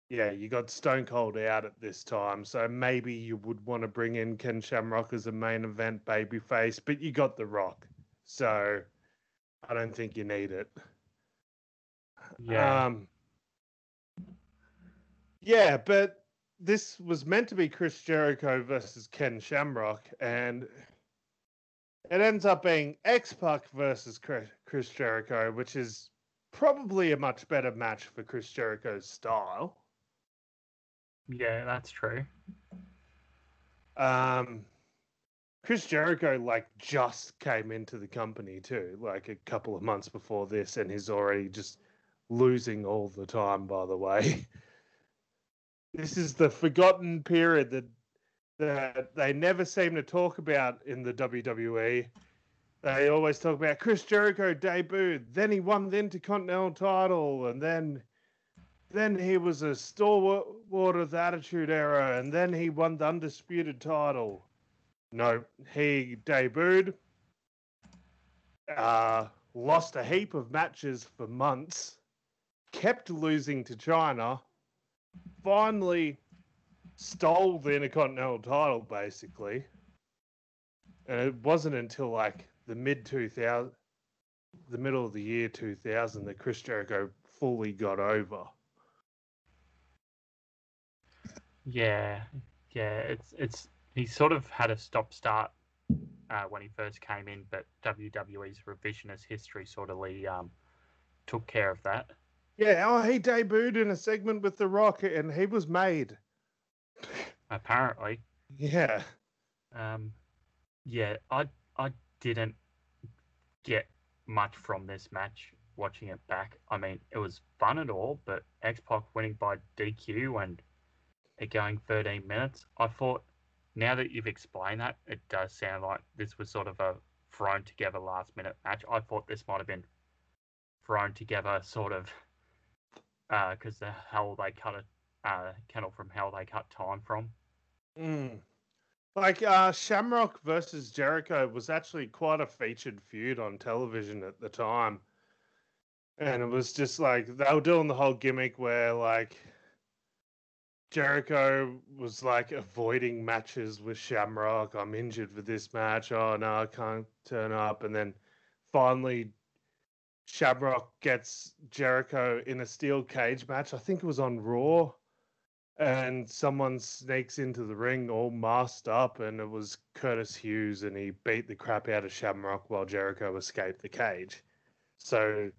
yeah, you got Stone Cold out at this time, so maybe you would want to bring in Ken Shamrock as a main event babyface, but you got The Rock, so I don't think you need it. yeah, Um, yeah, but this was meant to be Chris Jericho versus Ken Shamrock, and it ends up being X Pac versus Chris Chris Jericho, which is probably a much better match for Chris Jericho's style. yeah, that's true. Um, Chris Jericho like just came into the company too, like a couple of months before this, and he's already just losing all the time, by the way. *laughs* This is the forgotten period that that they never seem to talk about in the WWE. They always talk about Chris Jericho debuted, then he won the Intercontinental title, and then then he was a stalwart of the Attitude Era, and then he won the Undisputed title. No, he debuted, uh, lost a heap of matches for months, kept losing to Chyna, finally stole the Intercontinental title, basically. And it wasn't until like the mid 2000, the middle of the year 2000 that Chris Jericho fully got over. Yeah, yeah. It's it's he sort of had a stop start uh, when he first came in, but WWE's revisionist history sort of um, took care of that. Yeah, oh, he debuted in a segment with The Rock, and he was made. Apparently. Yeah. Um, yeah, I I didn't get much from this match watching it back. I mean, it was fun and all, but X Pac winning by DQ and it going 13 minutes. I thought now that you've explained that, it does sound like this was sort of a thrown together last minute match. I thought this might have been thrown together sort of because uh, the hell they cut it, uh, Kennel from hell they cut time from. Mm. Like uh, Shamrock versus Jericho was actually quite a featured feud on television at the time. And it was just like they were doing the whole gimmick where like Jericho was like avoiding matches with Shamrock. I'm injured for this match. Oh no, I can't turn up. And then finally, Shamrock gets Jericho in a steel cage match. I think it was on Raw. And someone sneaks into the ring all masked up, and it was Curtis Hughes, and he beat the crap out of Shamrock while Jericho escaped the cage. So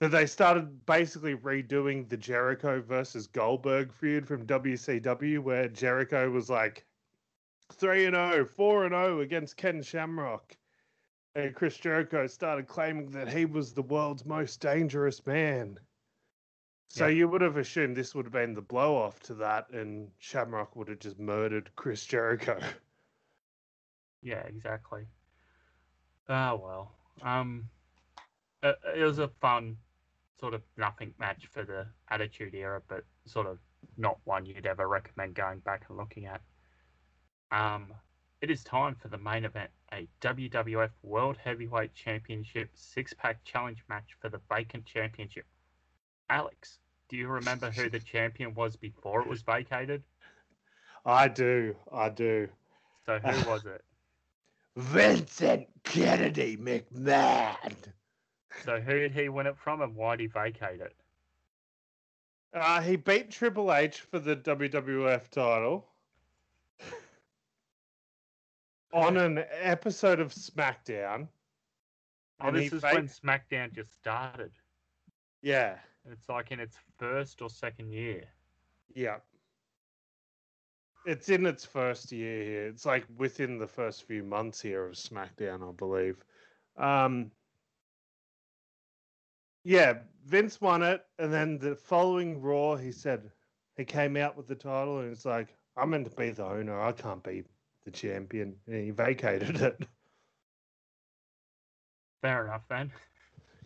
they started basically redoing the Jericho versus Goldberg feud from WCW, where Jericho was like 3 and 0, 4 and 0 against Ken Shamrock. And Chris Jericho started claiming that he was the world's most dangerous man. So yeah. you would have assumed this would have been the blow off to that, and Shamrock would have just murdered Chris Jericho. *laughs* Yeah, exactly. Ah, well. Um, it, it was a fun sort of nothing match for the Attitude Era, but sort of not one you'd ever recommend going back and looking at. Um, it is time for the main event, a WWF World Heavyweight Championship six pack challenge match for the vacant championship. Alex, do you remember who the champion was before it was vacated? I do, I do. So who *laughs* was it? Vincent Kennedy McMahon. So who did he win it from, and why did he vacate it? Uh, he beat Triple H for the WWF title on an episode of SmackDown. Oh, this is when SmackDown just started. Yeah. It's like in its first or second year. Yeah. It's in its first year here. It's like within the first few months here of SmackDown, I believe. Um, yeah, Vince won it, and then the following Raw, he said he came out with the title, and it's like I'm meant to be the owner. I can't be the champion, and he vacated it. Fair enough, then.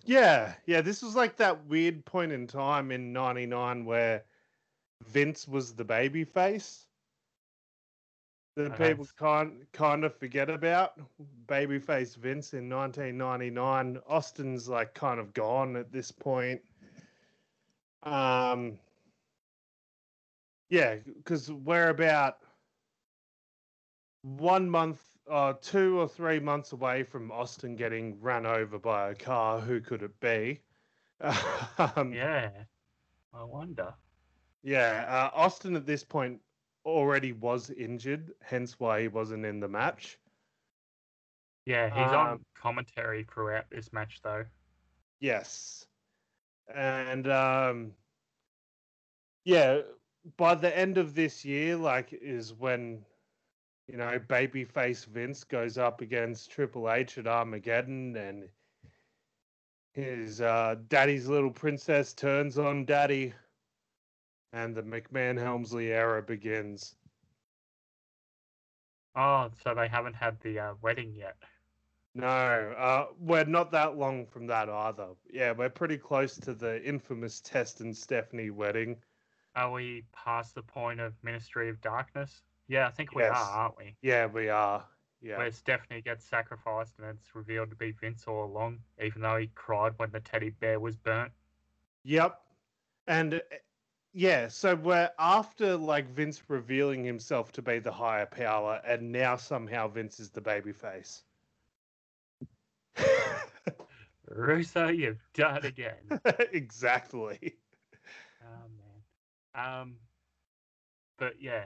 Yeah, yeah. This was like that weird point in time in '99 where Vince was the baby face that okay. people kind kind of forget about. Babyface Vince in 1999. Austin's like kind of gone at this point. Um, yeah, because we're about one month, uh, two or three months away from Austin getting run over by a car. Who could it be? *laughs* um, yeah, I wonder. Yeah, uh, Austin at this point already was injured, hence why he wasn't in the match. Yeah, he's um, on commentary throughout this match, though. Yes, and um, yeah, by the end of this year, like, is when you know babyface Vince goes up against Triple H at Armageddon, and His uh, daddy's little princess turns on daddy, and the McMahon Helmsley era begins. Oh, so they haven't had the uh, wedding yet. No, uh, we're not that long from that either. Yeah, we're pretty close to the infamous Test and Stephanie wedding. Are we past the point of Ministry of Darkness? Yeah, I think we Yes. are, aren't we? Yeah, we are. Yeah. Where Stephanie gets sacrificed and it's revealed to be Vince all along, even though he cried when the teddy bear was burnt. Yep. And uh, yeah, so we're after like Vince revealing himself to be the higher power, and now somehow Vince is the babyface. Russo, you've done it again. *laughs* exactly. Oh man. Um but yeah,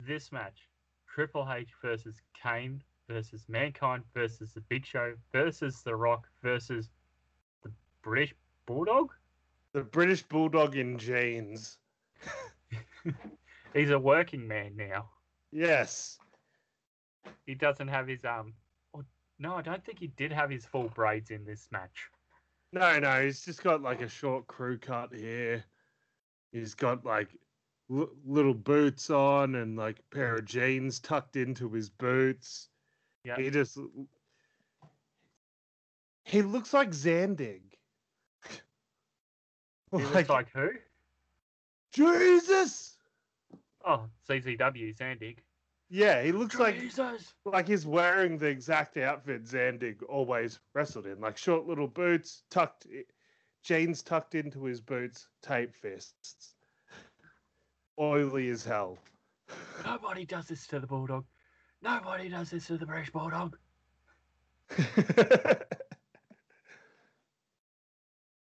this match, Triple H versus Kane versus Mankind versus the Big Show versus The Rock versus the British Bulldog. The British Bulldog in jeans. *laughs* He's a working man now. Yes. He doesn't have his um. No, I don't think he did have his full braids in this match. No, no, he's just got like a short crew cut here. He's got like l- little boots on and like a pair mm-hmm. of jeans tucked into his boots. Yeah. He just he looks like Zandig. *laughs* He looks like who? Jesus. Oh, CZW Zandig. Yeah, he looks like Jesus. like he's wearing the exact outfit Zandig always wrestled in, like short little boots, tucked, jeans tucked into his boots, tape fists, oily as hell. Nobody does this to the Bulldog. Nobody does this to the British Bulldog.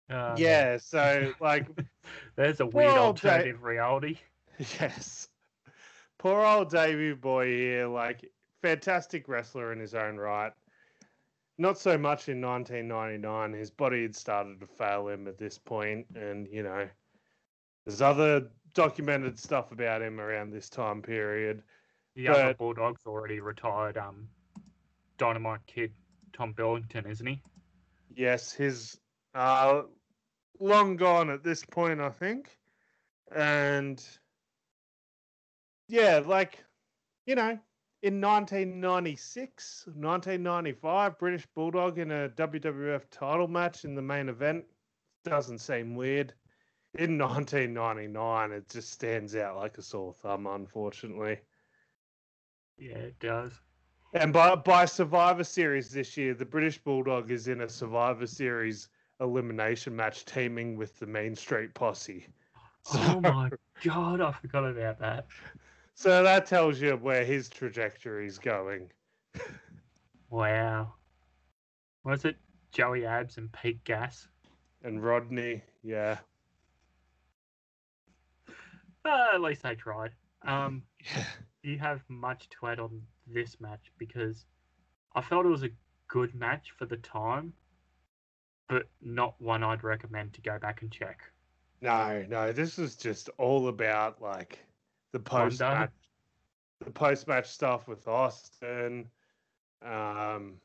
Uh, *laughs* yeah, so like, *laughs* There's a weird alternative reality. yes, poor old Davey Boy here, like fantastic wrestler in his own right. Not so much in 1999. His body had started to fail him at this point, and you know, there's other documented stuff about him around this time period. The other Bulldog's already retired. Um, Dynamite Kid Tom Billington, isn't he? Yes, he's uh, long gone at this point, I think. And yeah, like, you know, in 1996, 1995, British Bulldog in a WWF title match in the main event doesn't seem weird. In *laughs* 1999, it just stands out like a sore thumb, unfortunately. Yeah, it does. And by by Survivor Series this year, the British Bulldog is in a Survivor Series elimination match teaming with the Main Street Posse. Oh my god, I forgot about that. *laughs* So that tells you where his trajectory is going. Wow. Was it Joey Abs and Pete Gas? And Rodney, yeah. Uh, at least they tried. Um, Yeah. do you have much to add on this match? Because I felt it was a good match for the time, but not one I'd recommend to go back and check. No, no, this was just all about like the post match, the post match stuff with Austin. Um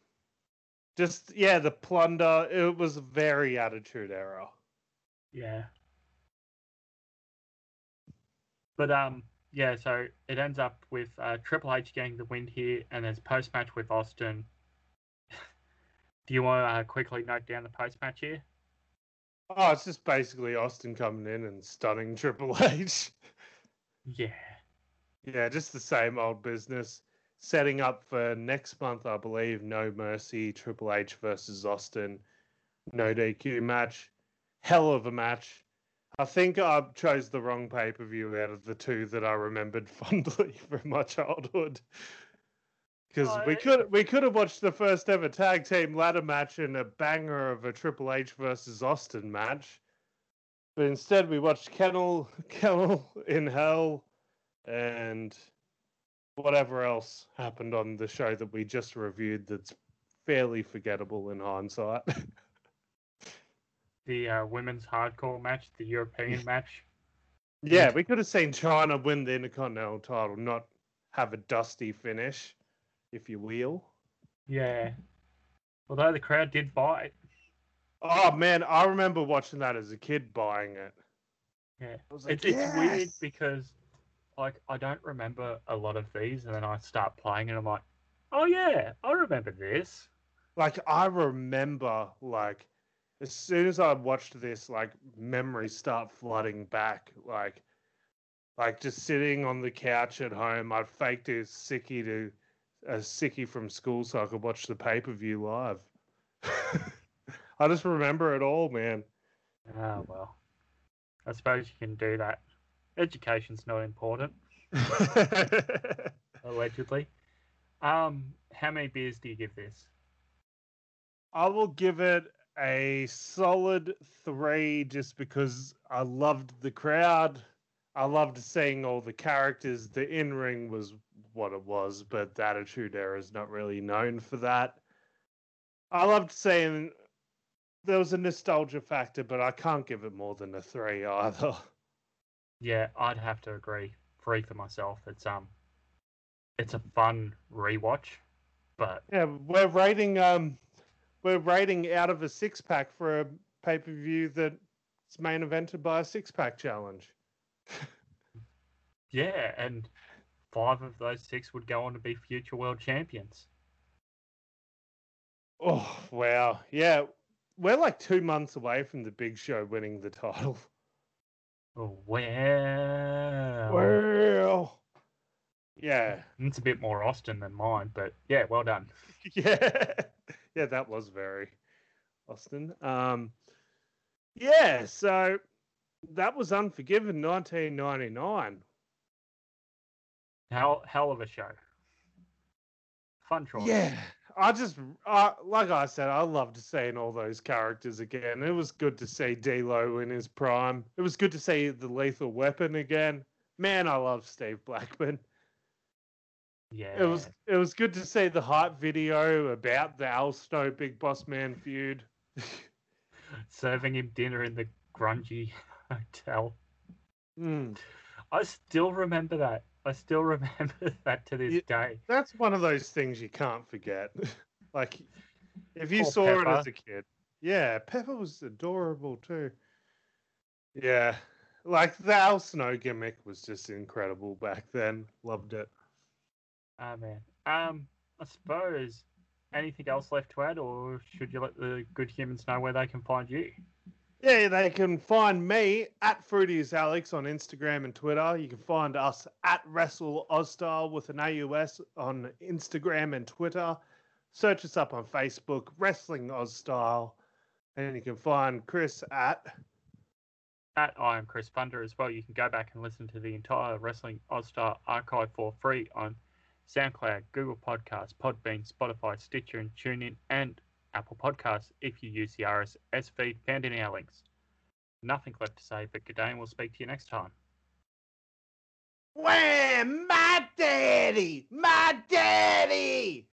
just yeah, the plunder. It was very Attitude Era. Yeah. But um, yeah. So it ends up with uh, Triple H getting the win here, and there's post match with Austin. *laughs* Do you want to uh, quickly note down the post match here? Oh, it's just basically Austin coming in and stunning *laughs* Triple H. Yeah. yeah, just the same old business. Setting up for next month, I believe, No Mercy, Triple H versus Austin, no DQ match. Hell of a match. I think I chose the wrong pay per view out of the two that I remembered *laughs* fondly from my childhood. Because Oh, we could we could have watched the first ever tag team ladder match and a banger of a Triple H versus Austin match, but instead we watched Kennel *laughs* Kennel in Hell and whatever else happened on the show that we just reviewed. That's fairly forgettable in hindsight. *laughs* The uh, women's hardcore match, the European match. yeah, we could have seen Chyna win the Intercontinental title, not have a dusty finish, if you will. Yeah. Although the crowd did buy it. Oh man, I remember watching that as a kid, buying it. Yeah. Like, It's, it's weird because, like, I don't remember a lot of these, and then I start playing, and I'm like, oh yeah, I remember this. like I remember like as soon as I watched this, like memories start flooding back. Like like just sitting on the couch at home, I faked a sickie to a sickie from school so I could watch the pay per view live. *laughs* I just remember it all, man. Oh well, I suppose you can do that. Education's not important, *laughs* allegedly. Um, how many beers do you give this? I will give it a solid three just because I loved the crowd. I loved seeing all the characters. The in ring was what it was, but the Attitude Era is not really known for that. I loved seeing there was a nostalgia factor, but I can't give it more than a three *laughs* either. Yeah, I'd have to agree. Three for myself. It's um, it's a fun rewatch, but Yeah, we're rating um, we're rating out of a six pack for a pay per view that's main evented by a six pack challenge. *laughs* yeah, and five of those six would go on to be future world champions. Oh wow, yeah, we're like two months away from the Big Show winning the title. Oh, well, Well, yeah, it's a bit more Austin than mine, but yeah, well done. *laughs* yeah, yeah. That was very Austin. Um, yeah, so that was Unforgiven, 1999. Hell, hell of a show. Fun choice. Yeah, I just uh, like I said, I loved seeing all those characters again. It was good to see D'Lo in his prime. It was good to see the Lethal Weapon again. Man, I love Steve Blackman. Yeah. It was it was good to see the hype video about the Al Snow Big Boss Man feud. *laughs* serving him dinner in the grungy *laughs* hotel. Mm. I still remember that. I still *laughs* remember that to this Yeah. day. That's one of those things you can't forget. like if you Poor saw it as a kid. Yeah, Pepper was adorable too. Yeah. Like the Al Snow gimmick was just incredible back then. Loved it. Ah man. Um, I suppose anything else left to add, or should you let the good humans know where they can find you? Yeah, they can find me at Fruity's Alex on Instagram and Twitter. You can find us at Wrestle Aus Style with an AUS on Instagram and Twitter. Search us up on Facebook, Wrestling Aus Style. And you can find Chris at At I am Chris Funder as well. You can go back and listen to the entire Wrestling Aus Style archive for free on SoundCloud, Google Podcasts, Podbean, Spotify, Stitcher, and TuneIn, and Apple Podcasts if you use the RSS feed found in our links. Nothing left to say, but good day, and we'll speak to you next time. Wham! My daddy! My daddy!